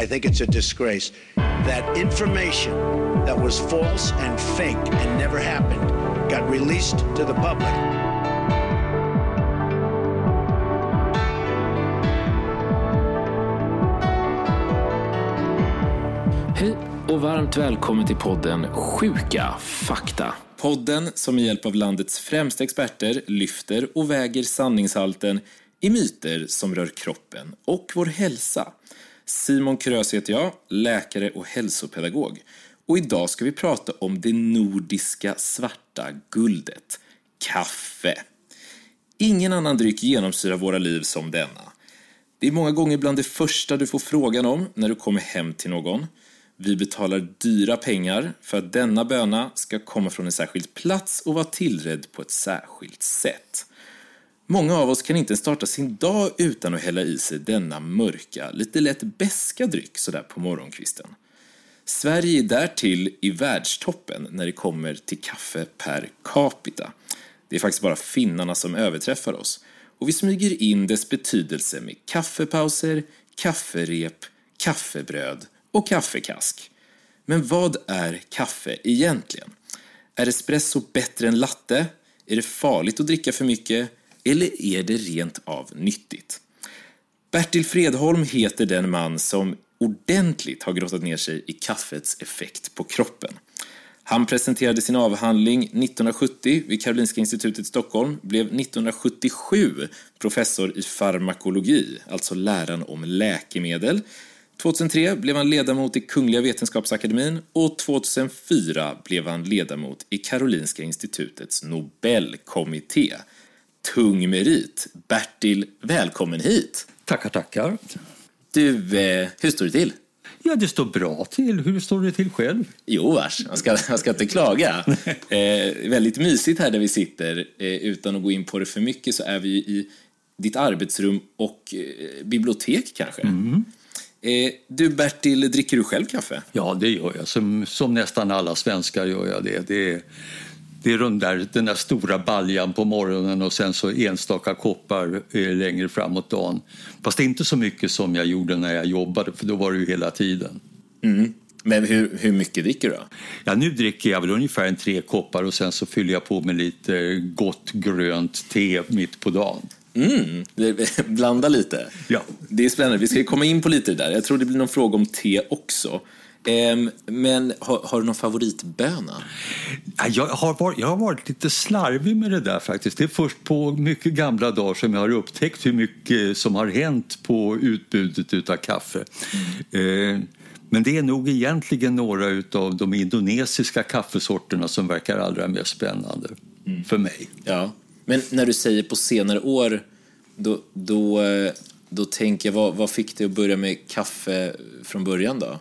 I think it's a disgrace that information that was false and fake and never happened got released to the public. Hej och varmt välkommen till podden Sjuka fakta. Podden som med hjälp av landets främsta experter lyfter och väger sanningshalten i myter som rör kroppen och vår hälsa. Simon Krös heter jag, läkare och hälsopedagog. Och idag ska vi prata om det nordiska svarta guldet, kaffe. Ingen annan dryck genomsyrar våra liv som denna. Det är många gånger bland det första du får frågan om när du kommer hem till någon. Vi betalar dyra pengar för att denna böna ska komma från en särskild plats och vara tillredd på ett särskilt sätt. Många av oss kan inte starta sin dag utan att hälla i sig denna mörka, lite lätt beska dryck sådär på morgonkvisten. Sverige är därtill i världstoppen när det kommer till kaffe per capita. Det är faktiskt bara finnarna som överträffar oss. Och vi smyger in dess betydelse med kaffepauser, kafferep, kaffebröd och kaffekask. Men vad är kaffe egentligen? Är espresso bättre än latte? Är det farligt att dricka för mycket? Eller är det rent av nyttigt? Bertil Fredholm heter den man som ordentligt har grottat ner sig i kaffets effekt på kroppen. Han presenterade sin avhandling 1970 vid Karolinska institutet i Stockholm, blev 1977 professor i farmakologi, alltså läran om läkemedel. 2003 blev han ledamot i Kungliga Vetenskapsakademin och 2004 blev han ledamot i Karolinska institutets Nobelkommitté. Tung merit. Bertil, välkommen hit! Tackar, tackar. Du, eh, hur står det till? Ja, det står bra till. Hur står det till själv? Jo, vars. Man ska, man ska inte klaga. Eh, väldigt mysigt här där vi sitter. Eh, utan att gå in på det för mycket så är vi i ditt arbetsrum och eh, bibliotek kanske. Mm. Eh, du Bertil, dricker du själv kaffe? Ja, det gör jag. Som, som nästan alla svenskar gör jag det. det det är den där, den där stora baljan på morgonen och sen så enstaka koppar eh, längre framåt dagen. Fast inte så mycket som jag gjorde när jag jobbade, för då var det ju hela tiden. Mm. Men hur, hur mycket dricker du då? Ja, nu dricker jag väl ungefär en tre koppar och sen så fyller jag på med lite gott grönt te mitt på dagen. Mm, blanda lite. Ja. Det är spännande. Vi ska komma in på lite där. Jag tror det blir någon fråga om te också. Ehm, men har, har, du någon favoritböna? Jag har, varit, jag har varit lite slarvig med det där faktiskt. Det är först på mycket gamla dagar som jag har upptäckt hur mycket som har hänt på utbudet av kaffe. Mm. Men det är nog egentligen några av de indonesiska kaffesorterna som verkar allra mest spännande mm. för mig. Ja. Men när du säger på senare år, då, då, eh, då tänker jag, vad, vad fick dig att börja med kaffe från början då?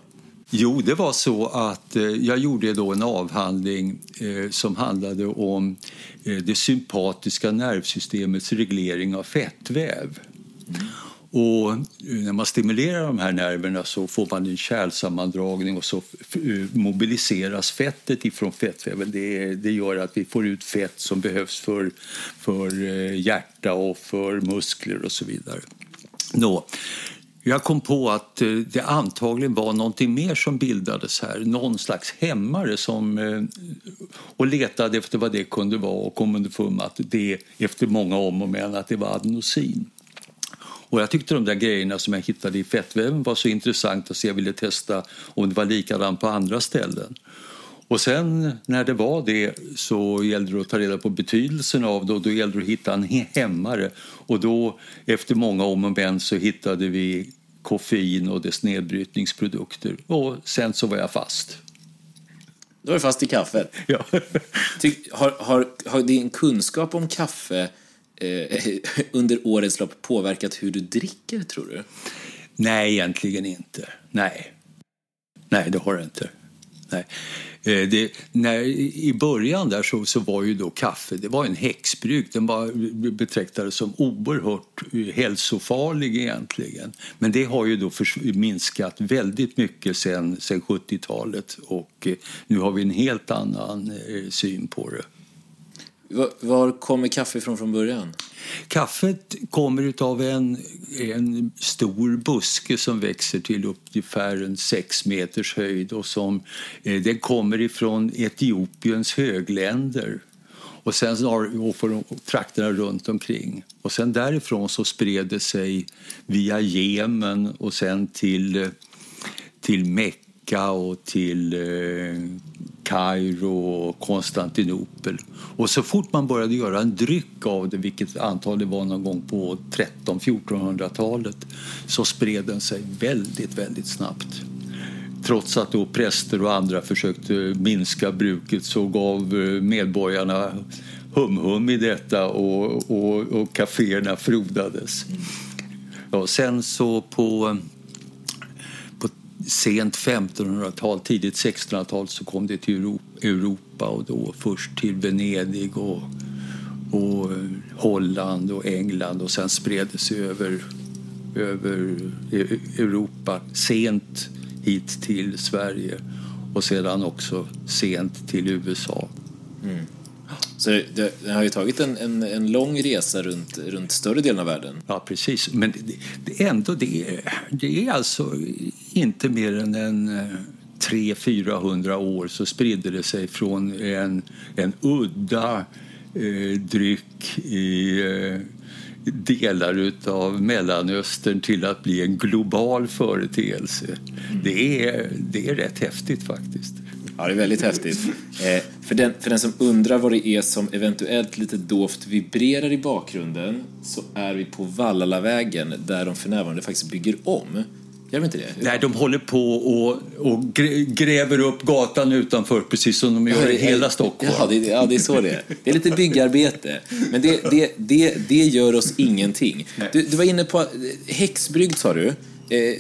Jo, det var så att eh, jag gjorde då en avhandling eh, som handlade om eh, det sympatiska nervsystemets reglering av fettväv. Mm. Och eh, när man stimulerar de här nerverna så får man en kärlsammandragning och så eh, mobiliseras fettet ifrån fettväven. Det, det gör att vi får ut fett som behövs för, för eh, hjärta och för muskler och så vidare. Nå, jag kom på att eh, det antagligen var någonting mer som bildades här, någon slags hämmare som, eh, och letade efter vad det kunde vara och kom underfund med att det efter många om och men att det var adenosin. Och jag tyckte de där grejerna som jag hittade i fettväven var så intressanta så jag ville testa om det var likadant på andra ställen. Och sen när det var det så gällde det att ta reda på betydelsen av det och då gällde det att hitta en hämmare. Och då efter många om och men så hittade vi koffein och dess nedbrytningsprodukter. Och sen så var jag fast. Då var du fast i kaffet? Ja. har, har, har din kunskap om kaffe eh, under årens lopp påverkat hur du dricker, tror du? Nej, egentligen inte. Nej. Nej, det har det inte. Nej. Eh, det, när, I början där så, så var ju då kaffe det var en häxbruk. Den var betraktades som oerhört eh, hälsofarlig egentligen. Men det har ju då minskat väldigt mycket sen, sen 70-talet och eh, nu har vi en helt annan syn på det. Var, kommer kaffe ifrån från början? Kaffet kommer av en, en stor buske som växer till ungefär en sex meters höjd och som eh, den kommer ifrån Etiopiens högländer och sen och för trakterna runt omkring. Och sen därifrån så spred det sig via Jemen och sen till, eh, till Mecka och till eh, Kairo och Konstantinopel. Och så fort man började göra en dryck av det, vilket antal det var någon gång på 1300-1400-talet, så spred den sig väldigt, väldigt snabbt. Trots att då präster och andra försökte minska bruket så gav eh, medborgarna hum-hum i detta och, och, och kaféerna frodades. Ja, sen så på sent 1500-tal, tidigt 1600-tal så kom det till Europa och då först till Venedig och, och Holland och England och sen spred det sig över, över e-, Europa sent hit till Sverige och sedan också sent till USA. Mm. Så det, det, har ju tagit en, en, en, lång resa runt, runt större delen av världen. Ja, precis. Men det, det ändå, det, det är alltså inte mer än en 300-400 eh, år så spridde det sig från en, en udda eh, dryck i eh, delar av Mellanöstern till att bli en global företeelse. Mm. Det, är, det är rätt häftigt faktiskt. Ja, det är väldigt häftigt. Eh, för, den, för den som undrar vad det är som eventuellt lite dovt vibrerar i bakgrunden så är vi på Vallalavägen där de för närvarande faktiskt bygger om. Gör de inte det? Nej, de håller på och, och gräver upp gatan utanför precis som de gör i hela Stockholm. Ja det, ja, det är så det är. Det är lite byggarbete. Men det, det, det, det gör oss ingenting. Du, du var inne på häxbrygd, sa du. Eh,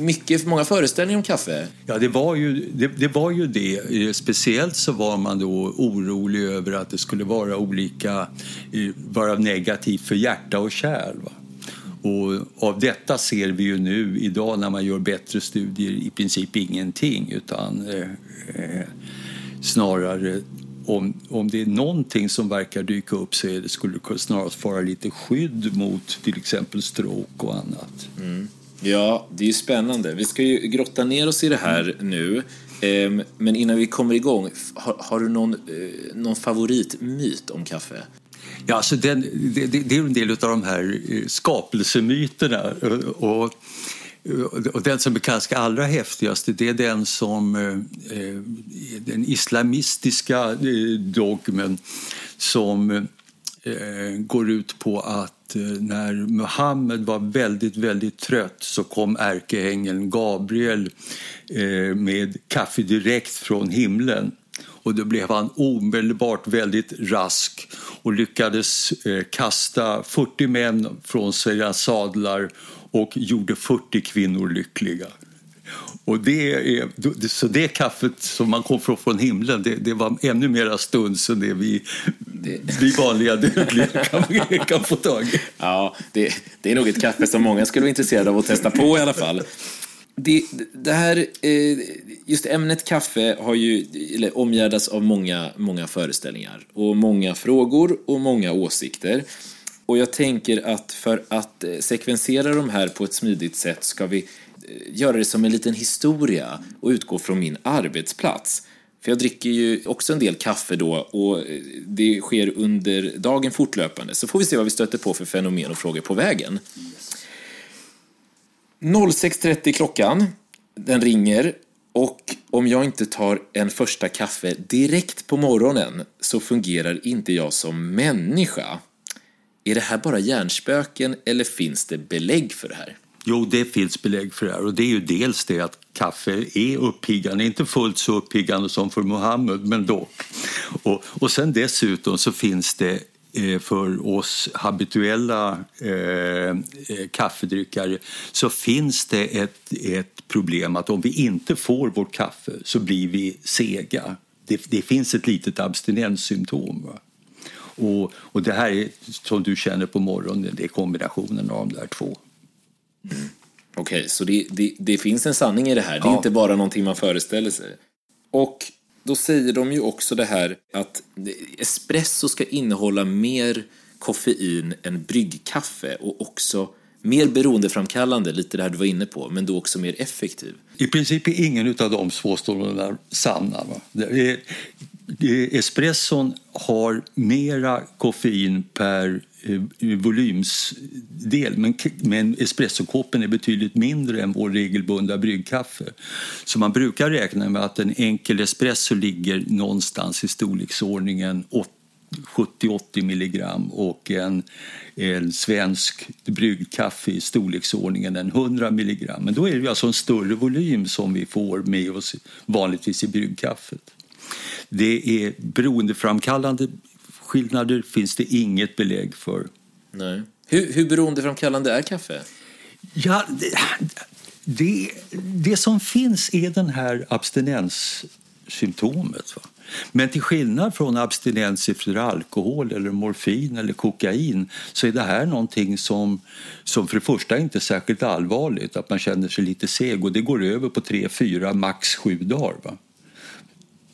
mycket, många föreställningar om kaffe. Ja, det var ju det. det, var ju det. Eh, speciellt så var man då orolig över att det skulle vara olika, eh, vara negativt för hjärta och kärl. Va? Och av detta ser vi ju nu idag när man gör bättre studier i princip ingenting utan eh, eh, snarare om, om det är någonting som verkar dyka upp så är det, skulle det snarast vara lite skydd mot till exempel stroke och annat. Mm. Ja, det är ju spännande. Vi ska ju grotta ner oss i det här nu. Ehm, men innan vi kommer igång, har, har du någon, eh, någon favoritmyt om kaffe? Ja, alltså den, det, det, är en del av de här eh, skapelsemyterna. Och, och den som är kanske allra häftigast det är den som eh, den islamistiska dogmen som går ut på att att eh, när Muhammed var väldigt, väldigt trött så kom ärkeängeln Gabriel eh, med kaffe direkt från himlen. Och då blev han omedelbart väldigt rask och lyckades eh, kasta 40 män från sina sadlar och gjorde 40 kvinnor lyckliga. Och det är, så det kaffet som man kom från, från himlen, det, det var ännu mera stunds än det vi, vi vanliga dugliga kan, kan få tag i. Ja, det, det är nog ett kaffe som många skulle vara intresserade av att testa på i alla fall. Det, det här, eh, just ämnet kaffe har ju eller, omgärdats av många, många föreställningar och många frågor och många åsikter. Och jag tänker att för att eh, sekvensera de här på ett smidigt sätt ska vi Eh, göra det som en liten historia och utgå från min arbetsplats. För jag dricker ju också en del kaffe då och eh, det sker under dagen fortlöpande. Så får vi se vad vi stöter på för fenomen och frågor på vägen. 06.30 klockan, den ringer och om jag inte tar en första kaffe direkt på morgonen så fungerar inte jag som människa. Är det här bara hjärnspöken eller finns det belägg för det här? Jo, det finns belägg för det här. Och det är ju dels det att kaffe är uppiggande, inte fullt så uppiggande som för Mohammed, men dock. Och, och sen dessutom så finns det eh, för oss habituella eh, eh kaffedryckare så finns det ett, ett problem att om vi inte får vårt kaffe så blir vi sega. Det, det finns ett litet abstinenssymptom. Och, och det här är, som du känner på morgonen, det är kombinationen av de där två. Mm. Okej, okay, så det, det, det, finns en sanning i det här. Det är ja. inte bara någonting man föreställer sig. Och då säger de ju också det här att espresso ska innehålla mer koffein än bryggkaffe och också mer beroendeframkallande, lite det här du var inne på, men då också mer effektiv. I princip är ingen av de påståendena sanna. Va? Det är, det, espresson har mera koffein per eh, volymsdel men, men espressokoppen är betydligt mindre än vår regelbundna bryggkaffe. Så man brukar räkna med att en enkel espresso ligger någonstans i storleksordningen 70-80 milligram och en, en svensk bryggkaffe i storleksordningen en 100 milligram. Men då är det alltså en större volym som vi får med oss vanligtvis i bryggkaffet. Det är beroendeframkallande skillnader finns det inget belägg för. Nej. Hur, hur beroendeframkallande är kaffe? Ja, det, det, det som finns är den här abstinenssymptomet. Va? Men till skillnad från abstinens efter alkohol, eller morfin eller kokain så är det här någonting som, som för det första inte är särskilt allvarligt, att man känner sig lite seg och det går över på tre, fyra, max sju dagar. Va?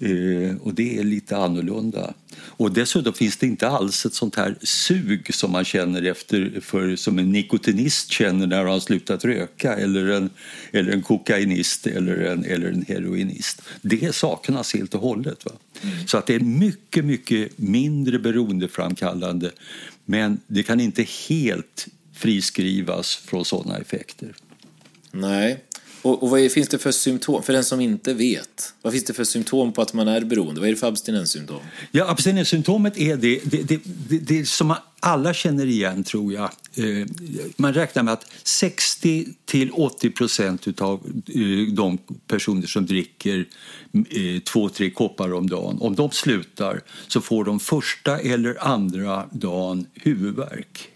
Eh, och det är lite annorlunda. Och dessutom finns det inte alls ett sånt här sug som man känner efter för, som en nikotinist känner när han slutat röka eller en, eller en kokainist eller en, eller en heroinist. Det saknas helt och hållet. Va? Mm. Så att det är mycket, mycket mindre beroendeframkallande men det kan inte helt friskrivas från sådana effekter. Nej, och, och vad är, finns det för symptom, för den som inte vet, vad finns det för symptom på att man är beroende? Vad är det för abstinenssymptom? Ja, abstinenssymptomet är det, det, det, det, det som alla känner igen, tror jag. Eh, man räknar med att 60 till 80 procent av eh, de personer som dricker eh, två, tre koppar om dagen, om de slutar så får de första eller andra dagen huvudvärk.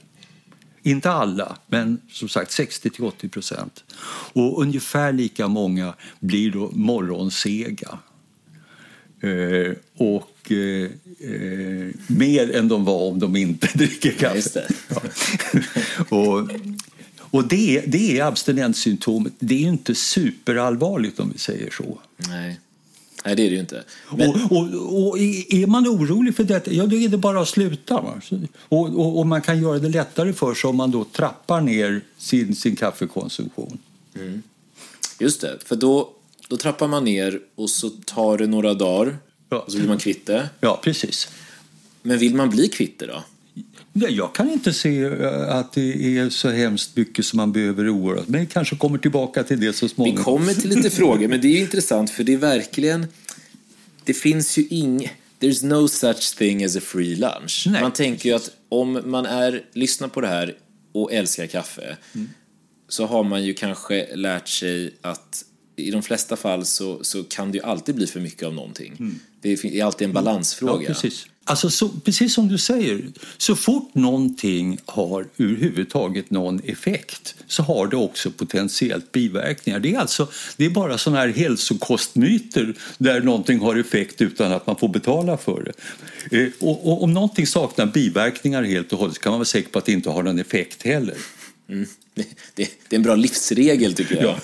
Inte alla, men som sagt 60-80 procent. Och ungefär lika många blir då morgonsega. Eh, och eh, eh, mer än de var om de inte dricker kaffe. Ja. och, och det, det är abstinenssymptomet. Det är inte superallvarligt om vi säger så. Nej. Nej, det är det ju inte. Men... Och, och, och, är man orolig för detta, ja då är det bara att sluta. Va? Och, och, man kan göra det lättare för sig om man då trappar ner sin, sin kaffekonsumtion. Mm. Just det, för då, då trappar man ner och så tar det några dagar ja. och så blir man kvitt det. Ja, precis. Men vill man bli kvitt det då? Jag kan inte se eh, att det är så hemskt mycket som man behöver oroa Men vi kanske kommer tillbaka till det så småningom. Vi kommer till lite frågor, men det är intressant för det är verkligen... Det finns ju ing... There's no such thing as a free lunch. Nej. Man tänker ju att om man är, lyssnar på det här och älskar kaffe mm. så har man ju kanske lärt sig att i de flesta fall så, så kan det ju alltid bli för mycket av någonting. Mm. Det är alltid en balansfråga. Ja, precis. Alltså, så, precis som du säger, så fort någonting har överhuvudtaget någon effekt så har det också potentiellt biverkningar. Det är, alltså, det är bara sådana här hälsokostmyter där någonting har effekt utan att man får betala för det. Eh, och, och, om någonting saknar biverkningar helt och hållet så kan man vara säker på att det inte har någon effekt heller. Mm. Det, det, det, är en bra livsregel tycker jag.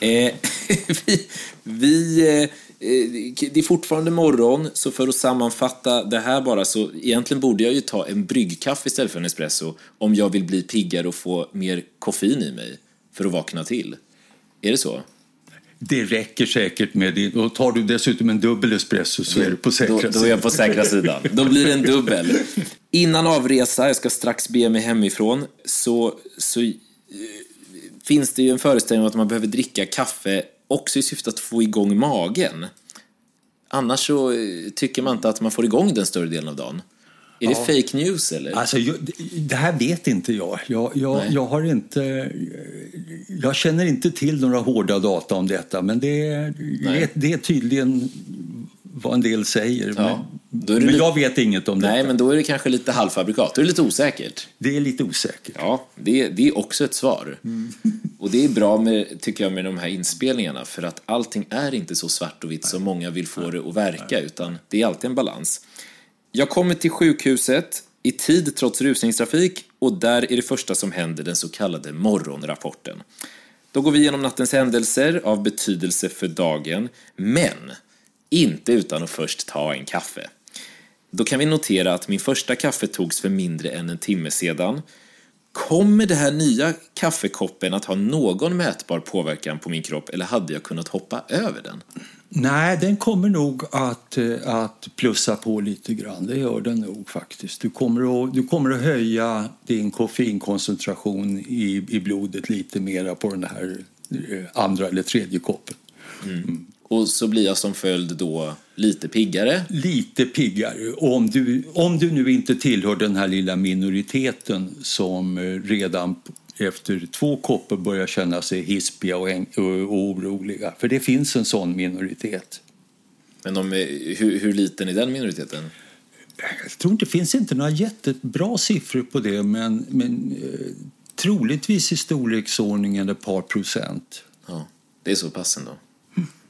Ja. eh, vi, vi eh, det är fortfarande morgon, så för att sammanfatta det här bara så egentligen borde jag ju ta en bryggkaffe istället för en espresso om jag vill bli piggare och få mer koffein i mig för att vakna till. Är det så? Det räcker säkert med det. Och tar du dessutom en dubbel espresso så är du på säkra sidan. Då är jag på säkra sidan. Då blir det en dubbel. Innan avresa, jag ska strax be mig hemifrån, så, så eh, finns det ju en föreställning om att man behöver dricka kaffe också i syfte att få igång magen. Annars så eh, tycker man inte att man får igång den större delen av dagen. Är ja. det fake news eller? Alltså, jag, det här vet inte jag. Jag, jag, jag, har inte... Jag känner inte till några hårda data om detta men det, är, det är tydligen vad en del säger. Ja. men, men jag vet inget om Nej, detta. men då är det kanske lite halvfabrikat. Då är det lite osäkert. Det är lite osäkert. Ja, det, det är också ett svar. Mm. Och det är bra med, tycker jag, med de här inspelningarna för att allting är inte så svart och vitt som många vill få det att verka utan det är alltid en balans. Jag kommer till sjukhuset i tid trots rusningstrafik och där är det första som händer den så kallade morgonrapporten. Då går vi igenom nattens händelser av betydelse för dagen, men Inte utan att först ta en kaffe. Då kan vi notera att min första kaffe togs för mindre än en timme sedan. Kommer det här nya kaffekoppen att ha någon mätbar påverkan på min kropp eller hade jag kunnat hoppa över den? Nej, den kommer nog att, eh, att plussa på lite grann. Det gör den nog faktiskt. Du kommer att, du kommer att höja din koffeinkoncentration i, i blodet lite mera på den här eh, andra eller tredje koppen. Mm. Och så blir jag som följd då lite piggare? Lite piggare. Om du, om du nu inte tillhör den här lilla minoriteten som eh, redan efter två koppar börjar känna sig hispiga och, och oroliga. För det finns en sån minoritet. Men de är, hur, hur liten är den minoriteten? Jag tror inte det finns inte några jättebra siffror på det men, men eh, troligtvis i storleksordningen ett par procent. Ja, det är så pass ändå.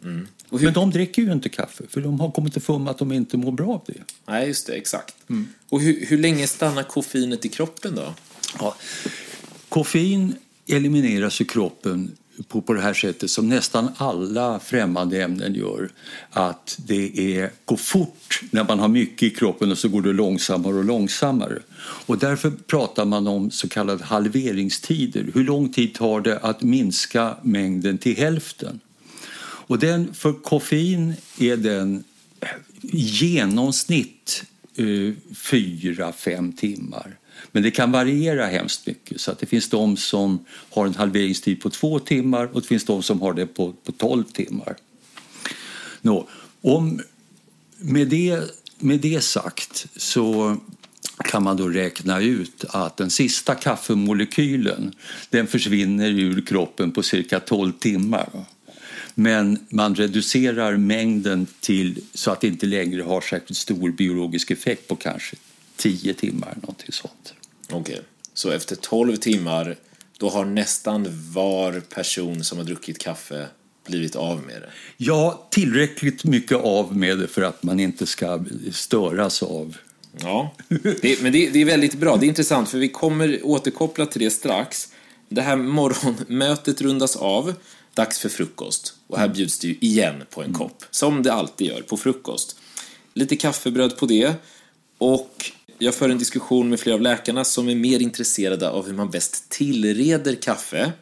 Mm. Hur... Men de dricker ju inte kaffe för de har kommit ifrån att de inte mår bra av det. Nej, just det, exakt. Mm. Och hur, hur länge stannar koffeinet i kroppen då? Ja, koffein elimineras i kroppen på, på det här sättet som nästan alla främmande ämnen gör. Att det är, går fort när man har mycket i kroppen och så går det långsammare och långsammare. Och därför pratar man om så kallade halveringstider. Hur lång tid tar det att minska mängden till hälften? Och den, för koffein är den i genomsnitt eh, fyra, fem timmar. Men det kan variera hemskt mycket. Så att det finns de som har en halveringstid på två timmar och det finns de som har det på, på 12 timmar. Nå, om, med, det, med det sagt så kan man då räkna ut att den sista kaffemolekylen den försvinner ur kroppen på cirka 12 timmar. Men man reducerar mängden till så att det inte längre har särskilt stor biologisk effekt på kanske 10 timmar. Någonting sånt. Okej, okay. så efter 12 timmar då har nästan var person som har druckit kaffe blivit av med det? Ja, tillräckligt mycket av med det för att man inte ska störas av Ja, det, men det, det, är väldigt bra. Det är intressant för vi kommer återkoppla till det strax. Det här morgonmötet rundas av dags för frukost. Och här bjuds det ju igen på en kopp, som det alltid gör på frukost. Lite kaffebröd på det. Och jag för en diskussion med flera av läkarna som är mer intresserade av hur man bäst tillreder kaffe.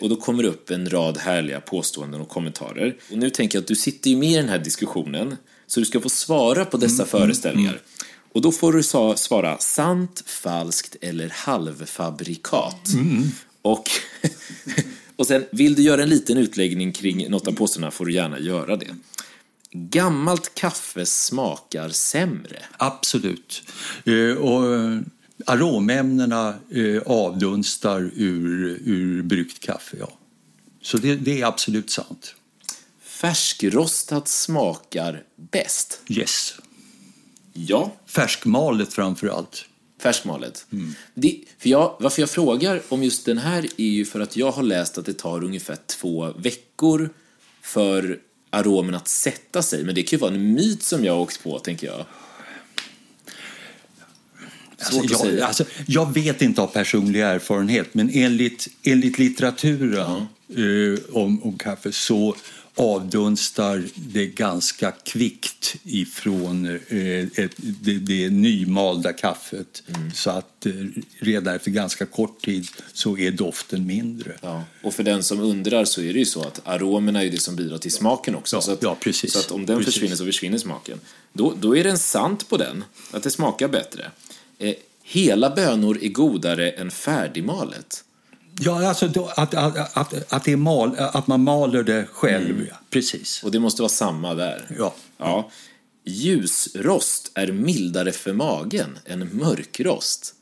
Och då kommer det upp en rad härliga påståenden och kommentarer. Och nu tänker jag att du sitter ju med i den här diskussionen, så du ska få svara på dessa mm, föreställningar. Mm, och då får du svara sant, falskt eller halvfabrikat. Mm. Och Och sen, vill du göra en liten utläggning kring något av påståendena får du gärna göra det. Gammalt kaffe smakar sämre. Absolut. Eh, och eh, aromämnena eh, avdunstar ur, ur bryggt kaffe, ja. Så det, det är absolut sant. Färskrostat smakar bäst. Yes. Ja. Färskmalet framför allt. Färskmalet. Mm. Det, för jag, varför jag frågar om just den här är ju för att jag har läst att det tar ungefär två veckor för aromen att sätta sig. Men det kan ju vara en myt som jag har åkt på, tänker jag. Alltså, jag, alltså, jag, vet inte av personlig erfarenhet, men enligt, enligt litteraturen ja. uh, om, om kaffe så avdunstar det ganska kvickt ifrån eh, ett, det, det nymalda kaffet. Mm. Så att eh, redan efter ganska kort tid så är doften mindre. Ja. Och för den som undrar så är det ju så att aromerna är det som bidrar till smaken också. Ja, så, att, ja, så att om den precis. försvinner så försvinner smaken. Då, då är den sant på den, att det smakar bättre. Eh, hela bönor är godare än färdigmalet. Ja, alltså att, att, att, att, det mal, att man maler det själv. Mm. Precis. Och det måste vara samma där. Ja. ja. Ljusrost är mildare för magen än mörkrost.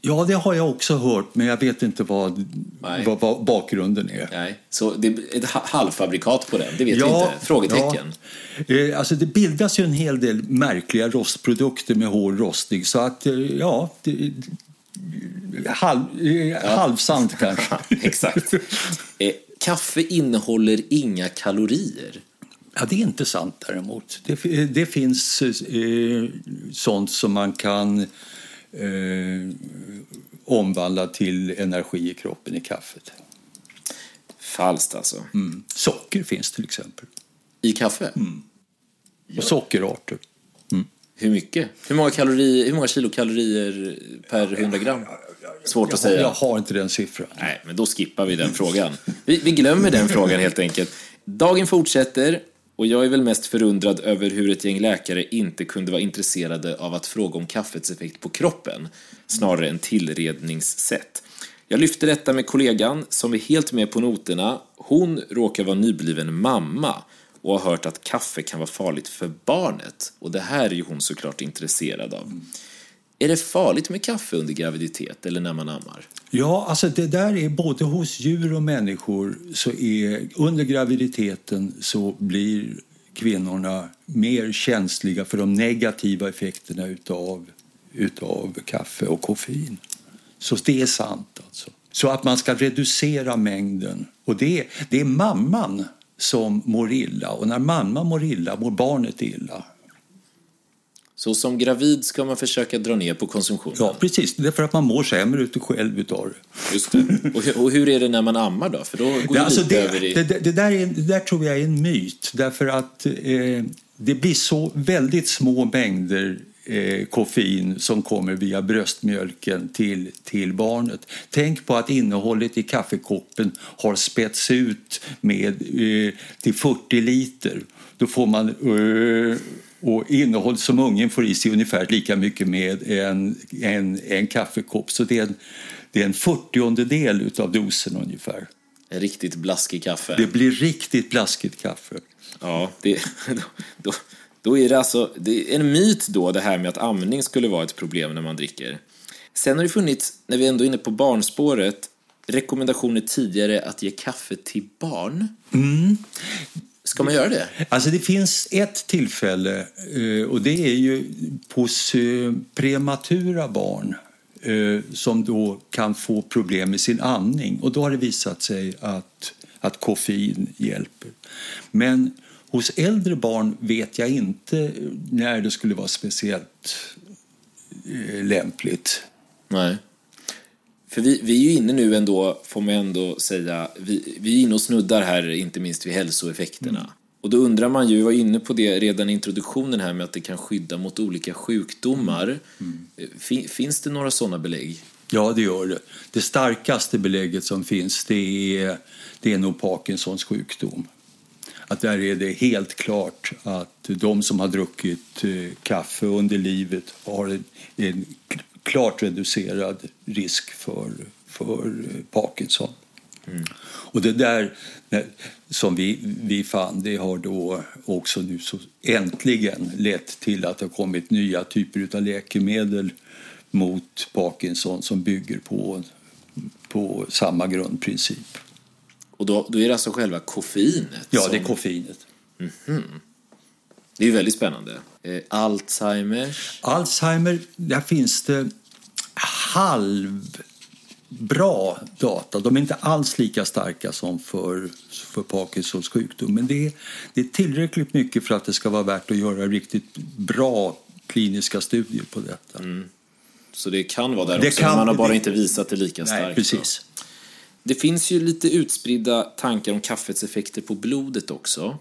Ja, det har jag också hört, men jag vet inte vad, vad, vad, bakgrunden är. Nej. Så det är ett halvfabrikat på den, det vet ja, vi inte. Frågetecken. Ja. Eh, alltså det bildas ju en hel del märkliga rostprodukter med hård rostning, så att eh, ja, det, halv, ja. halvsant kanske. Exakt. Eh, kaffe innehåller inga kalorier. Ja, det är inte sant däremot. Det, det finns eh, sånt som man kan eh, omvandla till energi i kroppen i kaffet. Falskt alltså. Mm. Socker finns till exempel. I kaffe? Mm. och sockerarter. Hur mycket? Hur många, kalorier, hur många kilokalorier per 100 gram? Svårt att säga. Jag har inte den siffran. Nej, men då skippar vi den frågan. Vi, vi glömmer den frågan helt enkelt. Dagen fortsätter och jag är väl mest förundrad över hur ett gäng läkare inte kunde vara intresserade av att fråga om kaffets effekt på kroppen, snarare än tillredningssätt. Jag lyfte detta med kollegan som är helt med på noterna. Hon råkar vara nybliven mamma och har hört att kaffe kan vara farligt för barnet. Och det här är ju hon såklart intresserad av. Är det farligt med kaffe under graviditet eller när man ammar? Ja, alltså det där är både hos djur och människor så är under graviditeten så blir kvinnorna mer känsliga för de negativa effekterna utav, utav kaffe och koffein. Så det är sant alltså. Så att man ska reducera mängden. Och det, det är mamman som mår illa och när mamman mår illa mår barnet illa. Så som gravid ska man försöka dra ner på konsumtionen? Ja, precis. Det är för att man mår sämre ute själv utav det. Just det. Och, hur- är det när man ammar då? För då går det alltså lite det, över i... det, det, där är, det där tror jag är en myt därför att eh, det blir så väldigt små mängder eh, koffein som kommer via bröstmjölken till, till barnet. Tänk på att innehållet i kaffekoppen har spätts ut med, eh, till 40 liter. Då får man eh, och innehåll som ungen får i sig ungefär lika mycket med en, en, en kaffekopp. Så det är en, det är en fyrtiondel av dosen ungefär. En riktigt blaskig kaffe. Det blir riktigt blaskigt kaffe. Ja, det, då, då, då är det alltså det är en myt då det här med att amning skulle vara ett problem när man dricker. Sen har det funnits, när vi ändå är inne på barnspåret, rekommendationer tidigare att ge kaffe till barn. Ska man göra det? Alltså det finns ett tillfälle eh, och det är ju hos prematura barn eh, som då kan få problem med sin andning och då har det visat sig att, att koffein hjälper. Men hos äldre barn vet jag inte när det skulle vara speciellt eh, lämpligt. Nej. För vi, vi är ju inne nu ändå, får man ändå säga, vi, vi är inne och snuddar här inte minst vid hälsoeffekterna. Och då undrar man ju, vi var inne på det redan i introduktionen här med att det kan skydda mot olika sjukdomar. Fin, finns det några sådana belägg? Ja, det gör det. Det starkaste belägget som finns det är, det är nog Parkinsons sjukdom. Att där är det helt klart att de som har druckit eh, kaffe under livet har en, en klart reducerad risk för, för eh, Parkinson. Och det där eh, som vi, vi fann, det har då också nu så äntligen lett till att det har kommit nya typer av läkemedel mot Parkinson som bygger på, på samma grundprincip. Och då, då är det alltså själva koffeinet? Ja, som, det är koffeinet. det är ju väldigt spännande. Eh, Alzheimers? Alzheimer, där finns det halvbra data. De är inte alls lika starka som för, för Parkinsons sjukdom. Men det är, det är tillräckligt mycket för att det ska vara värt att göra riktigt bra kliniska studier på detta. Så det kan vara där Det också, kan- man har bara det- inte visat det lika starkt. Nej, precis. Det finns ju lite utspridda tankar om kaffets effekter på blodet också.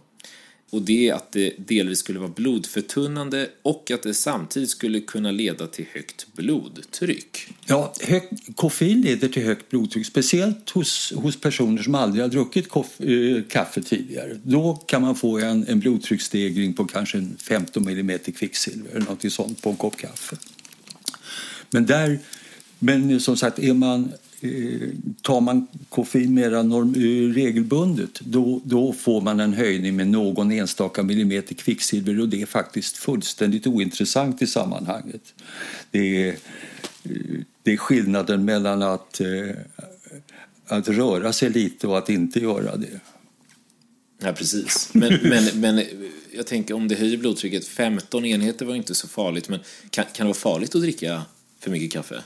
Och det är att det delvis skulle vara blodförtunnande och att det samtidigt skulle kunna leda till högt blodtryck. Ja, hög, koffein leder till högt blodtryck, speciellt hos, hos personer som aldrig har druckit koff, eh, kaffe tidigare. Då kan man få en, en blodtrycksstegring på kanske en 15 mm kvicksilver eller något sånt på en kopp kaffe. Men, där, men som sagt, är man, Eh, tar man koffein mer norm, eh, regelbundet då, då får man en höjning med någon enstaka millimeter kvicksilver och det är faktiskt fullständigt ointressant i sammanhanget. Det är, eh, det är skillnaden mellan att, att röra sig lite och att inte göra det. Ja, precis. Men, men, men jag tänker om det höjer blodtrycket, 15 enheter var inte så farligt, men kan, kan det vara farligt att dricka för mycket kaffe?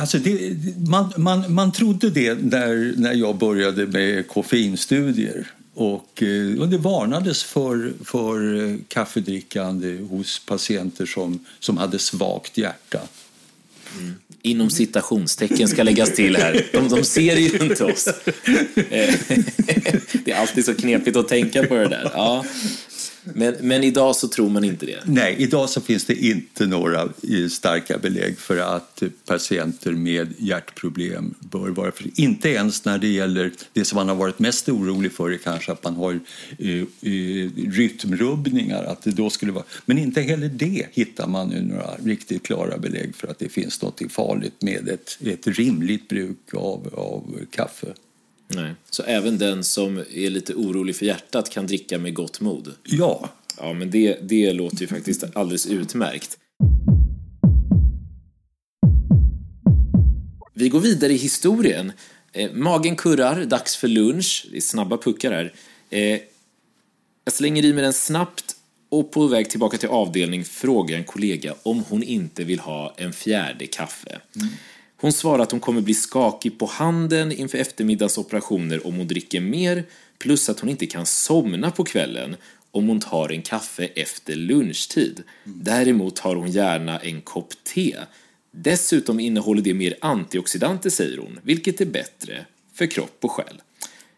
Alltså det, man, man, man trodde det när, när jag började med koffeinstudier. Och, eh, och det varnades för, för eh, kaffedrickande hos patienter som, som hade svagt hjärta. Inom citationstecken ska läggas till här. De, de ser ju inte oss. Eh, Det är alltid så knepigt att tänka på det där. Ja. Men, men idag så tror man inte det? Nej, idag så finns det inte några eh, starka belägg för att eh, patienter med hjärtproblem bör vara för Inte ens när det gäller det som man har varit mest orolig för, är kanske att man har uh, uh, rytmrubbningar. Att det då skulle vara, men inte heller det hittar man nu några riktigt klara belägg för att det finns något farligt med ett, ett rimligt bruk av, av kaffe. Nej. Så även den som är lite orolig för hjärtat kan dricka med gott mod? Ja. Ja, men det, det låter ju faktiskt alldeles utmärkt. Vi går vidare i historien. Eh, magen kurrar, dags för lunch. Det är snabba puckar här. Eh, jag slänger i mig den snabbt och på väg tillbaka till avdelning frågar en kollega om hon inte vill ha en fjärde kaffe. Mm. Hon svarar att hon kommer bli skakig på handen inför eftermiddagens operationer om hon dricker mer, plus att hon inte kan somna på kvällen om hon tar en kaffe efter lunchtid. Däremot tar hon gärna en kopp te. Dessutom innehåller det mer antioxidanter, säger hon, vilket är bättre för kropp och själ.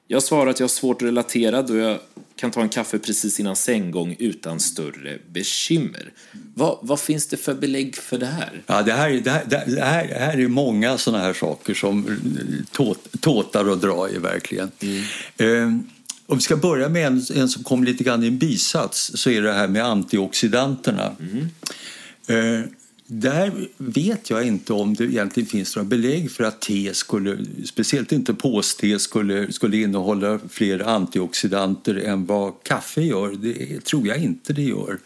Jag svarar att jag har svårt att relatera då jag kan ta en kaffe precis innan sänggång utan större bekymmer. Vad, vad finns det för belägg för det här? Ja, det, här, det, här, det, här, det här är många sådana här saker som tåt, tåtar och drar i verkligen. Mm. Eh, om vi ska börja med en, en, som kom lite grann i en bisats så är det här med antioxidanterna. Mm. Eh, där vet jag inte om det egentligen finns några belägg för att te skulle, speciellt inte påste, skulle, skulle innehålla fler antioxidanter än vad kaffe gör. Det tror jag inte det gör.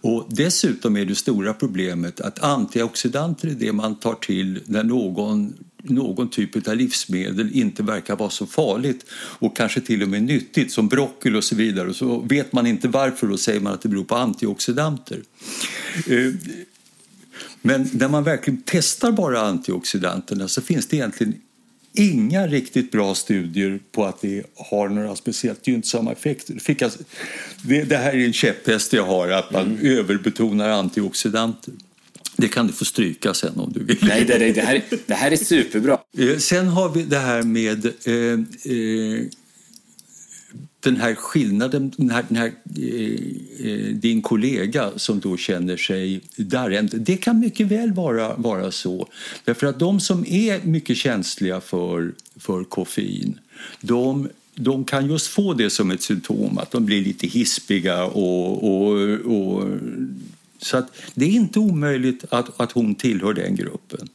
Och dessutom är det stora problemet att antioxidanter är det man tar till när någon någon typ av livsmedel inte verkar vara så farligt och kanske till och med nyttigt som broccoli och så vidare. Och så vet man inte varför och säger man att det beror på antioxidanter. Eh, men när man verkligen testar bara antioxidanterna så finns det egentligen inga riktigt bra studier på att det har några speciellt gynnsamma effekter. Det, det här är en käpphäst jag har, att man mm. överbetonar antioxidanter. Det kan du få stryka sen om du vill. Nej, det, det, det, här, det här är superbra. Eh, sen har vi det här med eh, eh, den här skillnaden, den här, den här eh, eh din kollega som då känner sig darrend, det kan mycket väl vara, vara så. Därför att de som är mycket känsliga för, för koffein, de de kan just få det som ett symptom, att de blir lite hispiga. Och, och, och så att det är inte omöjligt att, att hon tillhör den gruppen.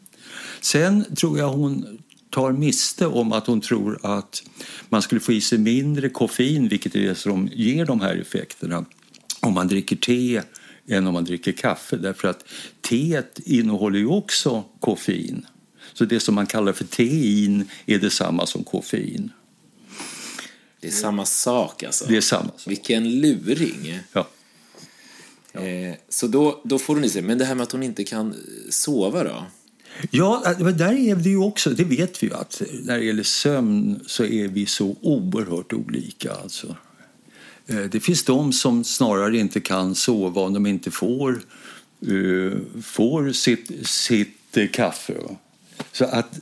Sen tror jag hon tar miste om att hon tror att man skulle få i sig mindre koffein, vilket är det som ger de här effekterna, om man dricker te än om man dricker kaffe. Därför att teet innehåller ju också koffein. Så det som man kallar för tein är detsamma som koffein. Det är samma sak alltså? Det är samma sak. Vilken luring! Ja. ja. Eh, så då, då får hon i sig, men det här med att hon inte kan sova då? Ja, äh, där är det ju också, det vet vi ju att när det gäller sömn så är vi så oerhört olika. Alltså. Eh, det finns de som snarare inte kan sova om de inte får, uh, får sitt, sitt uh, kaffe. Så att,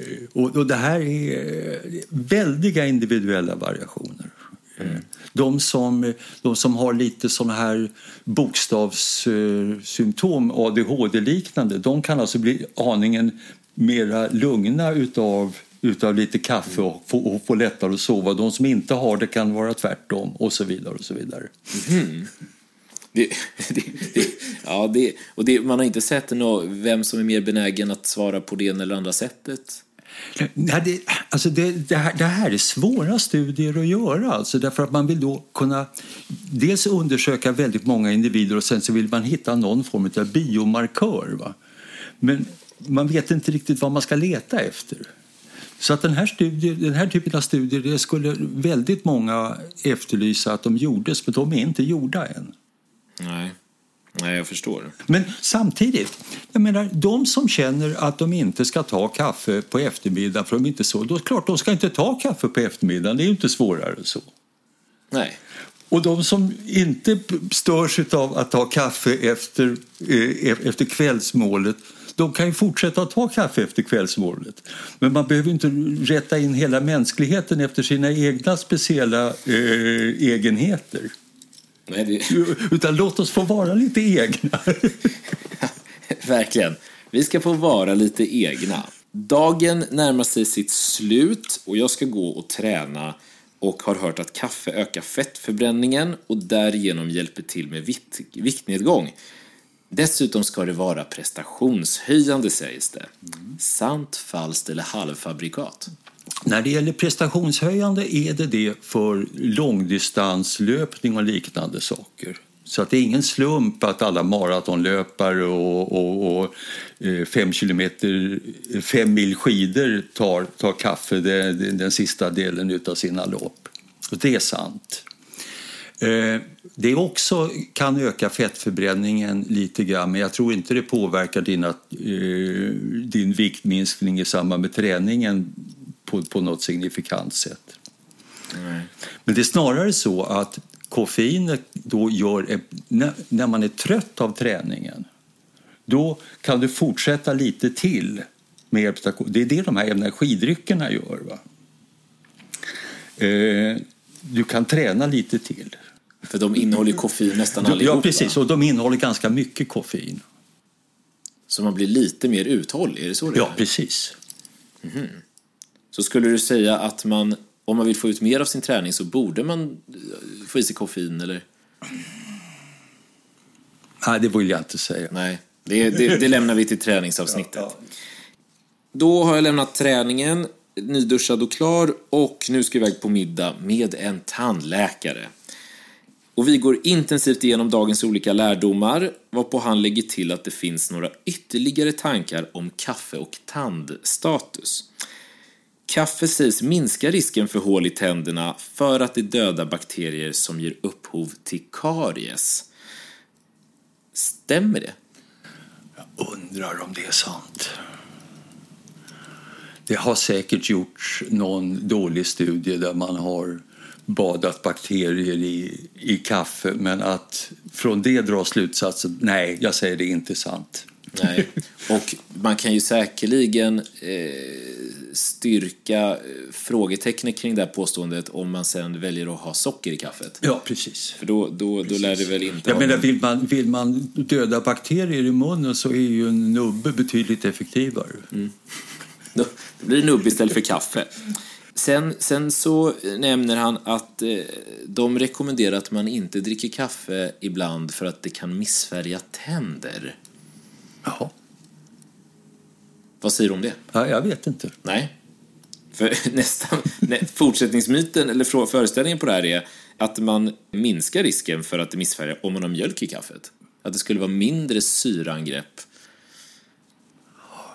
uh, och, och det här är väldiga individuella variationer. Mm. De som, de som har lite sådana här bokstavssymptom, ADHD-liknande, de kan alltså bli aningen mera lugna utav, utav lite kaffe och få, och få lättare att sova. De som inte har det kan vara tvärtom och så vidare. och så vidare. Mm. Det, det, det, ja, det, och det, man har inte sett någon, vem som är mer benägen att svara på det ena eller andra sättet? Ja, det, alltså det, det, här, det här är svåra studier att göra alltså därför att man vill då kunna dels undersöka väldigt många individer och sen så vill man hitta någon form av biomarkör. Va? Men man vet inte riktigt vad man ska leta efter. Så att den här, studie, den här typen av studier det skulle väldigt många efterlysa att de gjordes, men de är inte gjorda än. Nej. Nej, jag förstår. Men samtidigt, jag menar, de som känner att de inte ska ta kaffe på eftermiddagen för de inte så, då är det klart de ska inte ta kaffe på eftermiddagen. Det är ju inte svårare än så. Nej. Och de som inte störs av att ta kaffe efter, eh, efter kvällsmålet de kan ju fortsätta att ta kaffe efter kvällsmålet. Men man behöver inte rätta in hela mänskligheten efter sina egna speciella eh, egenheter. Nej, det... Utan låt oss få vara lite egna. Verkligen. Vi ska få vara lite egna. Dagen närmar sig sitt slut och jag ska gå och träna och har hört att kaffe ökar fettförbränningen och därigenom hjälper till med vikt, viktnedgång. Dessutom ska det vara prestationshöjande sägs det. Sant, falskt eller halvfabrikat? När det gäller prestationshöjande är det det för långdistanslöpning och liknande saker. Så att det är ingen slump att alla maratonlöpare och, och, och eh, fem, kilometer, fem mil skidor tar, tar kaffe den, den sista delen av sina lopp. Och det är sant. Eh, det också kan öka fettförbränningen lite grann men jag tror inte det påverkar dina, eh, din viktminskning i samband med träningen på, på något signifikant sätt. Nej. Men det är snarare så att koffeinet då gör, när man är trött av träningen, då kan du fortsätta lite till med hjälp av, Det är det de här energidryckerna gör. Va? Eh, du kan träna lite till. För de innehåller koffein nästan allihopa? Ja, precis. Och de innehåller ganska mycket koffein. Så man blir lite mer uthållig? Är det så det Ja, är? precis. Mm. Så skulle du säga att man om man vill få ut mer av sin träning så borde man eh, få i sig koffein eller? Nej, det vill jag inte säga. Nej, det, det, det lämnar vi till träningsavsnittet. Då har jag lämnat träningen, nyduschad och klar och nu ska jag iväg på middag med en tandläkare. Och vi går intensivt igenom dagens olika lärdomar, varpå han lägger till att det finns några ytterligare tankar om kaffe och tandstatus. Kaffe sägs minska risken för hål i tänderna för att det dödar bakterier som ger upphov till karies. Stämmer det? Jag undrar om det är sant. Det har säkert gjorts någon dålig studie där man har badat bakterier i, i kaffe men att från det dra slutsatsen, nej, jag säger det är inte sant. Nej, och man kan ju säkerligen eh, styrka eh, frågetecknet kring det här påståendet om man sen väljer att ha socker i kaffet. Ja, precis. För då, då, precis. då lär det väl inte Jag menar, vill man, vill man döda bakterier i munnen så är ju en nubbe betydligt effektivare. Mm. Då blir det nubb istället för kaffe. Sen, sen så nämner han att eh, de rekommenderar att man inte dricker kaffe ibland för att det kan missfärga tänder. Jaha. Vad säger du om det? Ja, jag vet inte. Nej. För nästan, fortsättningsmyten, eller föreställningen på det här är att man minskar risken för att det missfärgar om man har mjölk i kaffet. Att det skulle vara mindre syraangrepp.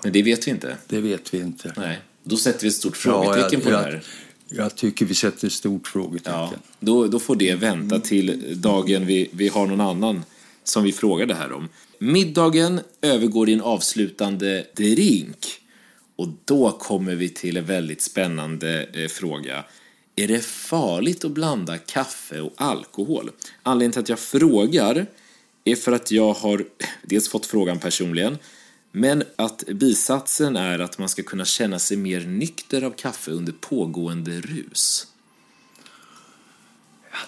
Men det vet vi inte. Det vet vi inte. Nej. Då sätter vi ett stort frågetecken ja, jag, på det här. Jag tycker vi sätter ett stort frågetecken. Ja, då, då får det vänta till dagen vi, vi har någon annan som vi frågade här om. Middagen övergår i en avslutande drink. Och då kommer vi till en väldigt spännande eh, fråga. Är det farligt att blanda kaffe och alkohol? Anledningen till att jag frågar är för att jag har dels fått frågan personligen, men att bisatsen är att man ska kunna känna sig mer nykter av kaffe under pågående rus.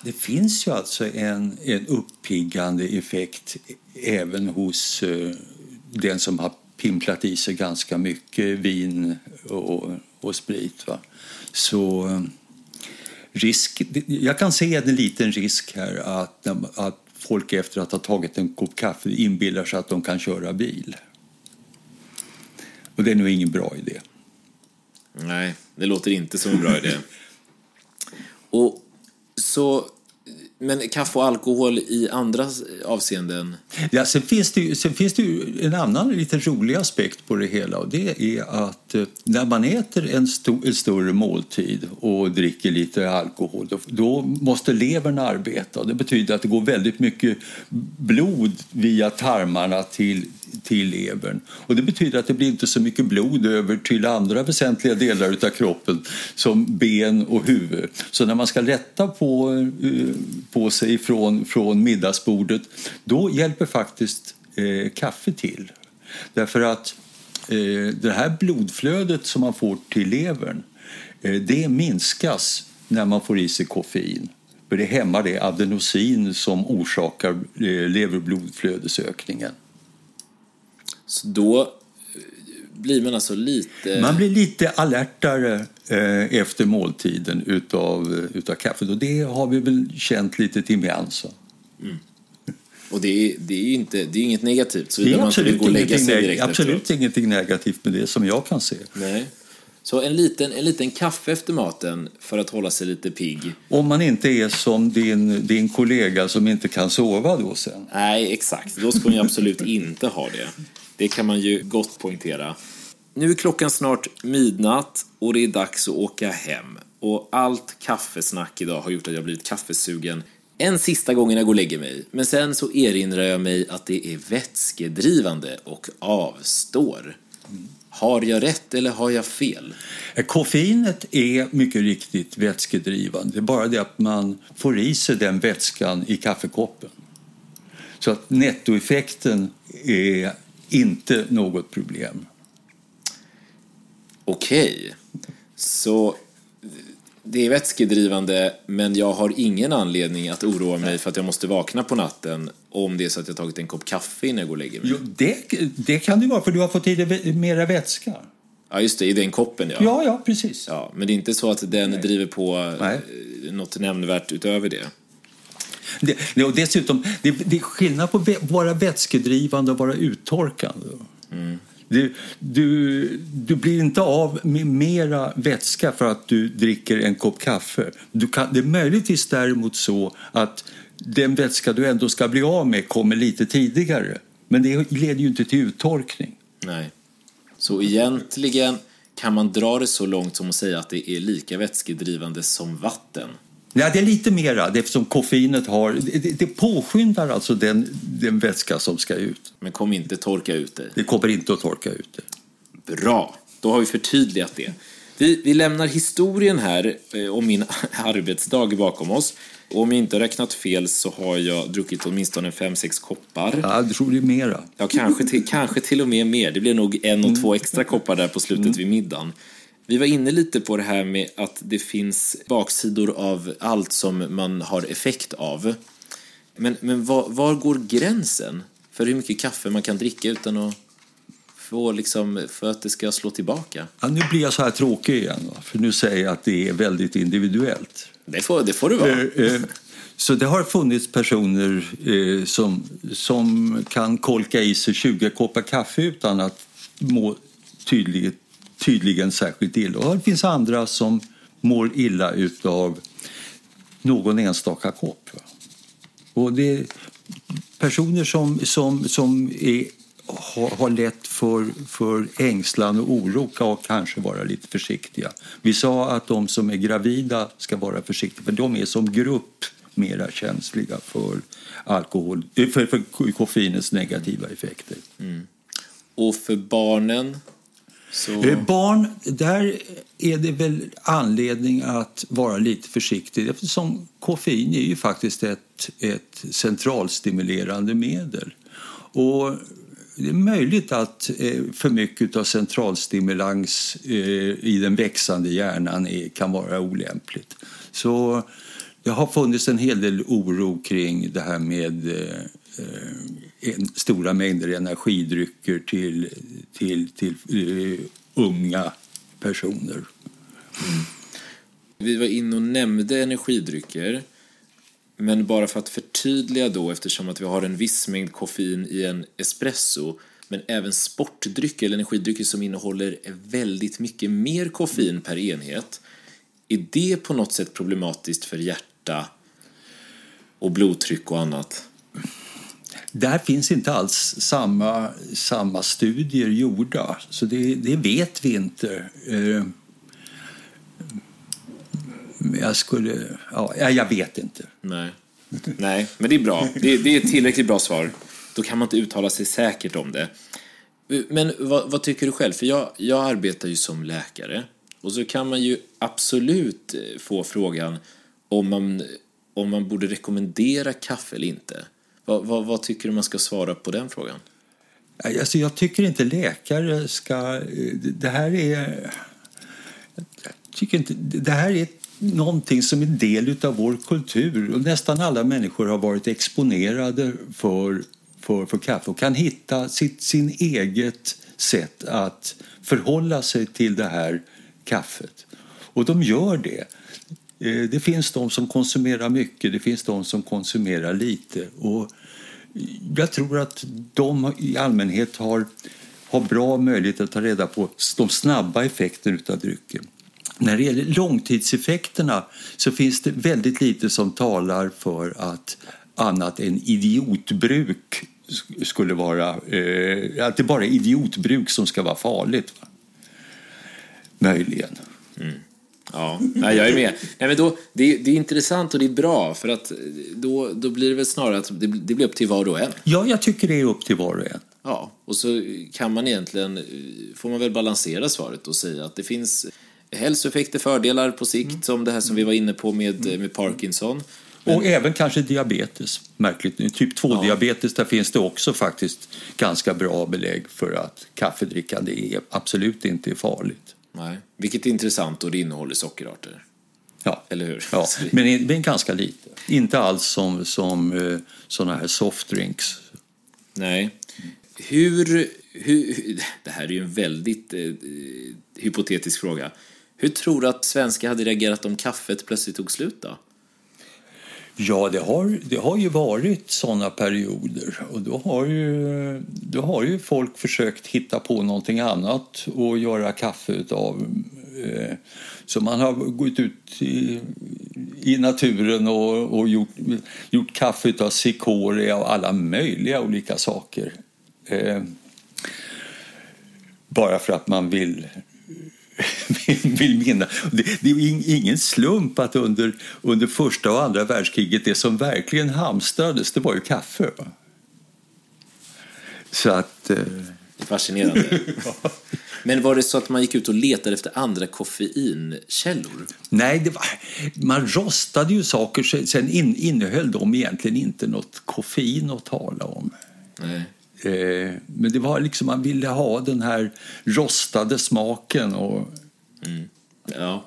Det finns ju alltså en, en uppiggande effekt även hos eh, den som har pimplat i sig ganska mycket vin och, och sprit. Va? Så eh, risk, jag kan se en liten risk här att, att folk efter att ha tagit en kopp kaffe inbillar sig att de kan köra bil. Och det är nog ingen bra idé. Nej, det låter inte som en bra idé. Och så, men kaffe och alkohol i andra avseenden? Ja, sen finns det, sen finns det en annan lite rolig aspekt på det hela och det är att eh, när man äter en, stor, en större måltid och dricker lite alkohol då, då måste levern arbeta. och Det betyder att det går väldigt mycket blod via tarmarna till, till levern. Och det betyder att det blir inte så mycket blod över till andra väsentliga delar av kroppen som ben och huvud. Så när man ska lätta på, eh, på sig från, från middagsbordet då hjälper faktiskt eh, kaffe till. Därför att eh, det här blodflödet som man får till levern eh, det minskas när man får i sig koffein. För det hämmar det adenosin som orsakar eh, leverblodflödesökningen. Så då eh, blir man alltså lite... Man blir lite alertare eh, efter måltiden utav, utav kaffet och det har vi väl känt lite till med mm. Och det är, det är inte, det är inget negativt? Så det är absolut, man ingenting, sig absolut ingenting negativt med det som jag kan se. Nej. Så en liten, en liten kaffe efter maten för att hålla sig lite pigg. Om man inte är som din, din kollega som inte kan sova då sen. Nej, exakt. Då ska man ju absolut inte ha det. Det kan man ju gott poängtera. Nu är klockan snart midnatt och det är dags att åka hem. Och allt kaffesnack idag har gjort att jag blivit kaffesugen en sista gång innan jag går och lägger mig. Men sen så erinrar jag mig att det är vätskedrivande och avstår. Har jag rätt eller har jag fel? Koffeinet är mycket riktigt vätskedrivande. Det är bara det att man får i sig den vätskan i kaffekoppen. Så att nettoeffekten är inte något problem. Okej, så det är vätskedrivande men jag har ingen anledning att oroa mig för att jag måste vakna på natten om det är så att jag tagit en kopp kaffe innan jag går och lägger mig. Jo, det, det kan det vara för du har fått i dig mera vätska. Ja, just det, i den koppen ja. Ja, ja, precis. Ja, men det är inte så att den Nej. driver på Nej. Eh, något nämnvärt utöver det. Det och dessutom, det, det är skillnad på att vara vätskedrivande och vara uttorkande. Mm. Du, du, du blir inte av med mera vätska för att du dricker en kopp kaffe. Du kan, det är möjligtvis däremot så att den vätska du ändå ska bli av med kommer lite tidigare. Men det leder ju inte till uttorkning. Nej. Så egentligen kan man dra det så långt som att säga att det är lika vätskedrivande som vatten? Ja, det är lite mera eftersom koffeinet har, det, det påskyndar alltså den, den vätska som ska ut. Men kommer inte torka ut det? Det kommer inte att torka ut det. Bra, då har vi förtydligat det. Vi, vi lämnar historien här eh, om min arbetsdag bakom oss. Och om jag inte har räknat fel så har jag druckit åtminstone fem sex koppar. Ja, jag tror det är mera. Ja, kanske till, kanske till och med mer. Det blir nog en och två extra koppar där på slutet mm. vid middagen. Vi var inne lite på det här med att det finns baksidor av allt som man har effekt av. Men, men var, var går gränsen för hur mycket kaffe man kan dricka utan att få liksom, för att det ska slå tillbaka? Ja, nu blir jag så här tråkig igen, för nu säger jag att det är väldigt individuellt. Det får, det får det vara. Eh, eh, så det har funnits personer eh, som, som kan kolka i sig 20 koppar kaffe utan att må tydligt tydligen särskilt illa. Och det finns andra som mår illa av någon enstaka kopp. Och det är personer som, som, som är, har, har lätt för, för ängslan och oro kan kanske vara lite försiktiga. Vi sa att de som är gravida ska vara försiktiga för de är som grupp mera känsliga för, alkohol, eh, för, för koffeinets negativa effekter. Mm. Och för barnen så... Eh, barn, där är det väl anledning att vara lite försiktig eftersom koffein är ju faktiskt ett, ett centralstimulerande medel. Och det är möjligt att eh, för mycket av centralstimulans eh, i den växande hjärnan kan vara olämpligt. Så det har funnits en hel del oro kring det här med Eh, stora mängder energidrycker till, till, till uh, unga personer. Mm. Vi var inne och nämnde energidrycker. Men bara för att förtydliga då, eftersom att vi har en viss mängd koffein i en espresso, men även sportdrycker eller energidrycker som innehåller väldigt mycket mer koffein per enhet. Är det på något sätt problematiskt för hjärta och blodtryck och annat? Där finns inte alls samma, samma studier gjorda, så det, det vet vi inte. Eh, jag skulle... Ja, jag vet inte. Nej. Nej, men det är bra. Det, det är ett tillräckligt bra svar. Då kan man inte uttala sig säkert om det. Men vad, vad, tycker du själv? För jag, jag arbetar ju som läkare och så kan man ju absolut få frågan om man, om man borde rekommendera kaffe eller inte. Vad, vad, vad, tycker du man ska svara på den frågan? Alltså jag tycker inte läkare ska... Eh, det här är... Jag tycker inte, det här är någonting som är del av vår kultur. Och nästan alla människor har varit exponerade för, för, för kaffe och kan hitta sitt sin eget sätt att förhålla sig till det här kaffet. Och de gör det. Eh, det finns de som konsumerar mycket, det finns de som konsumerar lite. Och jag tror att de i allmänhet har, har bra möjlighet att ta reda på de snabba effekterna av drycken. När det gäller långtidseffekterna så finns det väldigt lite som talar för att annat än idiotbruk skulle vara... Eh, att det bara är idiotbruk som ska vara farligt. Va? Möjligen. Mm. Ja, nej, jag är med. Nej, men då, det, det, är intressant och det är bra för att då, då blir det väl snarare att det, det blir upp till var och en. Ja, jag tycker det är upp till var och en. Ja, och så kan man egentligen, får man väl balansera svaret och säga att det finns hälsoeffekter, fördelar på sikt, mm. som det här som vi var inne på med, mm. med Parkinson. Men... Och även kanske diabetes, märkligt Typ 2-diabetes, ja. där finns det också faktiskt ganska bra belägg för att kaffedrickande är, absolut inte är farligt. Nej, vilket är intressant och det innehåller sockerarter. Ja, Eller hur? ja. men, men ganska lite. Inte alls som, som uh, sådana här softdrinks. Nej. Hur, hur, det här är ju en väldigt eh, hypotetisk fråga. Hur tror du att svenskar hade reagerat om kaffet plötsligt tog slut då? Ja, det har, det har ju varit sådana perioder och då har, ju, då har ju folk försökt hitta på någonting annat och göra kaffe utav. Eh, så man har gått ut i, i naturen och, och gjort, gjort kaffe utav cikoria och alla möjliga olika saker. Eh, bara för att man vill vill minna. Det, det är ingen slump att under, under första och andra världskriget det som verkligen hamstrades det var ju kaffe. Så att... Eh... Fascinerande. Men var det så att man gick ut och letade efter andra koffeinkällor? Nej, det var, man rostade ju saker. Sen in, innehöll de egentligen inte något koffein att tala om. Nej. Eh, men det var liksom, man ville ha den här rostade smaken. Och... Mm. Ja.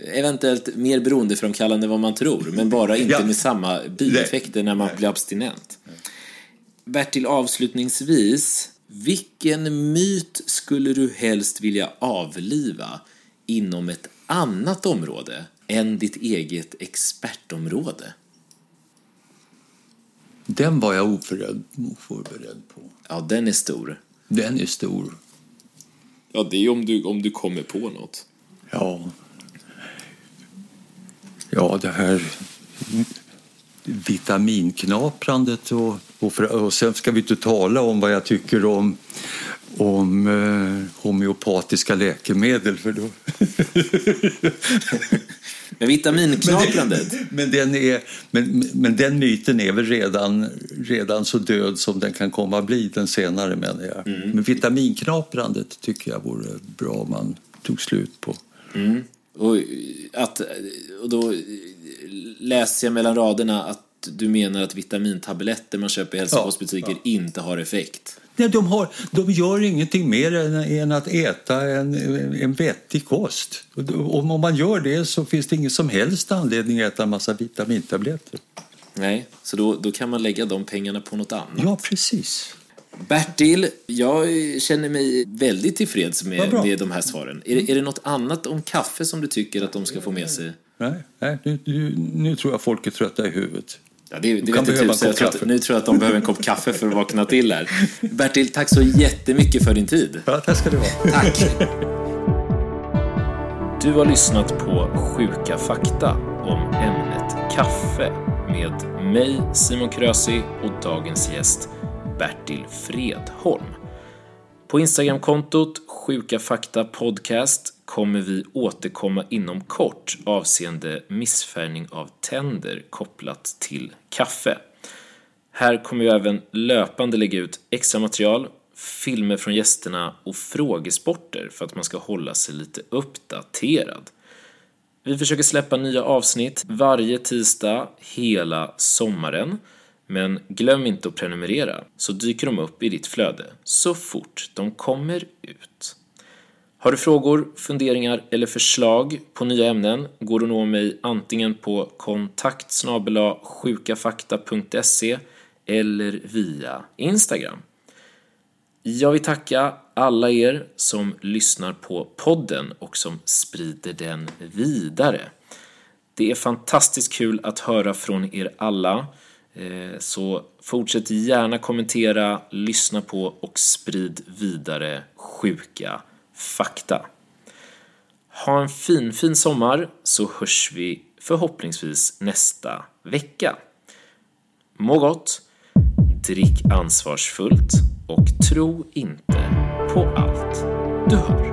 Eventuellt mer beroendeframkallande än vad man tror, men bara inte ja. med samma bieffekter när man blir abstinent. Bertil, avslutningsvis, vilken myt skulle du helst vilja avliva inom ett annat område än ditt eget expertområde? Den var jag oförberedd, oförberedd på. Ja, den är stor. Den är stor. Ja, det är om du, om du kommer på något. Ja. Ja, det här vitaminknaprandet och, och, för, och sen ska vi inte tala om vad jag tycker om om eh, homeopatiska läkemedel. För då... Men vitaminknaprandet? Men, den är, men, men den myten är väl redan, redan så död som den kan komma att bli, den senare menar jag. Mm. Men vitaminknaprandet tycker jag vore bra om man tog slut på. Mm. Och, att, och då läser jag mellan raderna att du menar att vitamintabletter man köper i hälsokostbutiker ja, ja. inte har effekt? Nej, de, har, de gör ingenting mer än, än att äta en, en vettig kost. Och om man gör det så finns det ingen som helst anledning att äta en massa vitamintabletter. Nej, så då, då kan man lägga de pengarna på något annat. Ja, precis. Bertil, jag känner mig väldigt tillfreds med, med de här svaren. Är, är det något annat om kaffe som du tycker att de ska få med sig? Nej, nej nu, nu, nu tror jag folk är trötta i huvudet. Ja, det, det vet tusen. Jag tror att, nu tror jag att de behöver en kopp kaffe för att vakna till här. Bertil, tack så jättemycket för din tid. Ja, tack ska du ha. Tack. Du har lyssnat på Sjuka fakta om ämnet kaffe med mig, Simon Krösi och dagens gäst Bertil Fredholm. På Instagramkontot Sjuka Fakta Podcast kommer vi återkomma inom kort avseende missfärgning av tänder kopplat till kaffe. Här kommer vi även löpande lägga ut extra material, filmer från gästerna och frågesporter för att man ska hålla sig lite uppdaterad. Vi försöker släppa nya avsnitt varje tisdag hela sommaren. Men glöm inte att prenumerera så dyker de upp i ditt flöde så fort de kommer ut. Har du frågor, funderingar eller förslag på nya ämnen går du att nå mig antingen på kontakt sjukafakta.se eller via Instagram. Jag vill tacka alla er som lyssnar på podden och som sprider den vidare. Det är fantastiskt kul att höra från er alla. Eh, så fortsätt gärna kommentera, lyssna på och sprid vidare sjuka fakta. Ha en fin, fin sommar så hörs vi förhoppningsvis nästa vecka. Må gott, drick ansvarsfullt och tro inte på allt du hör.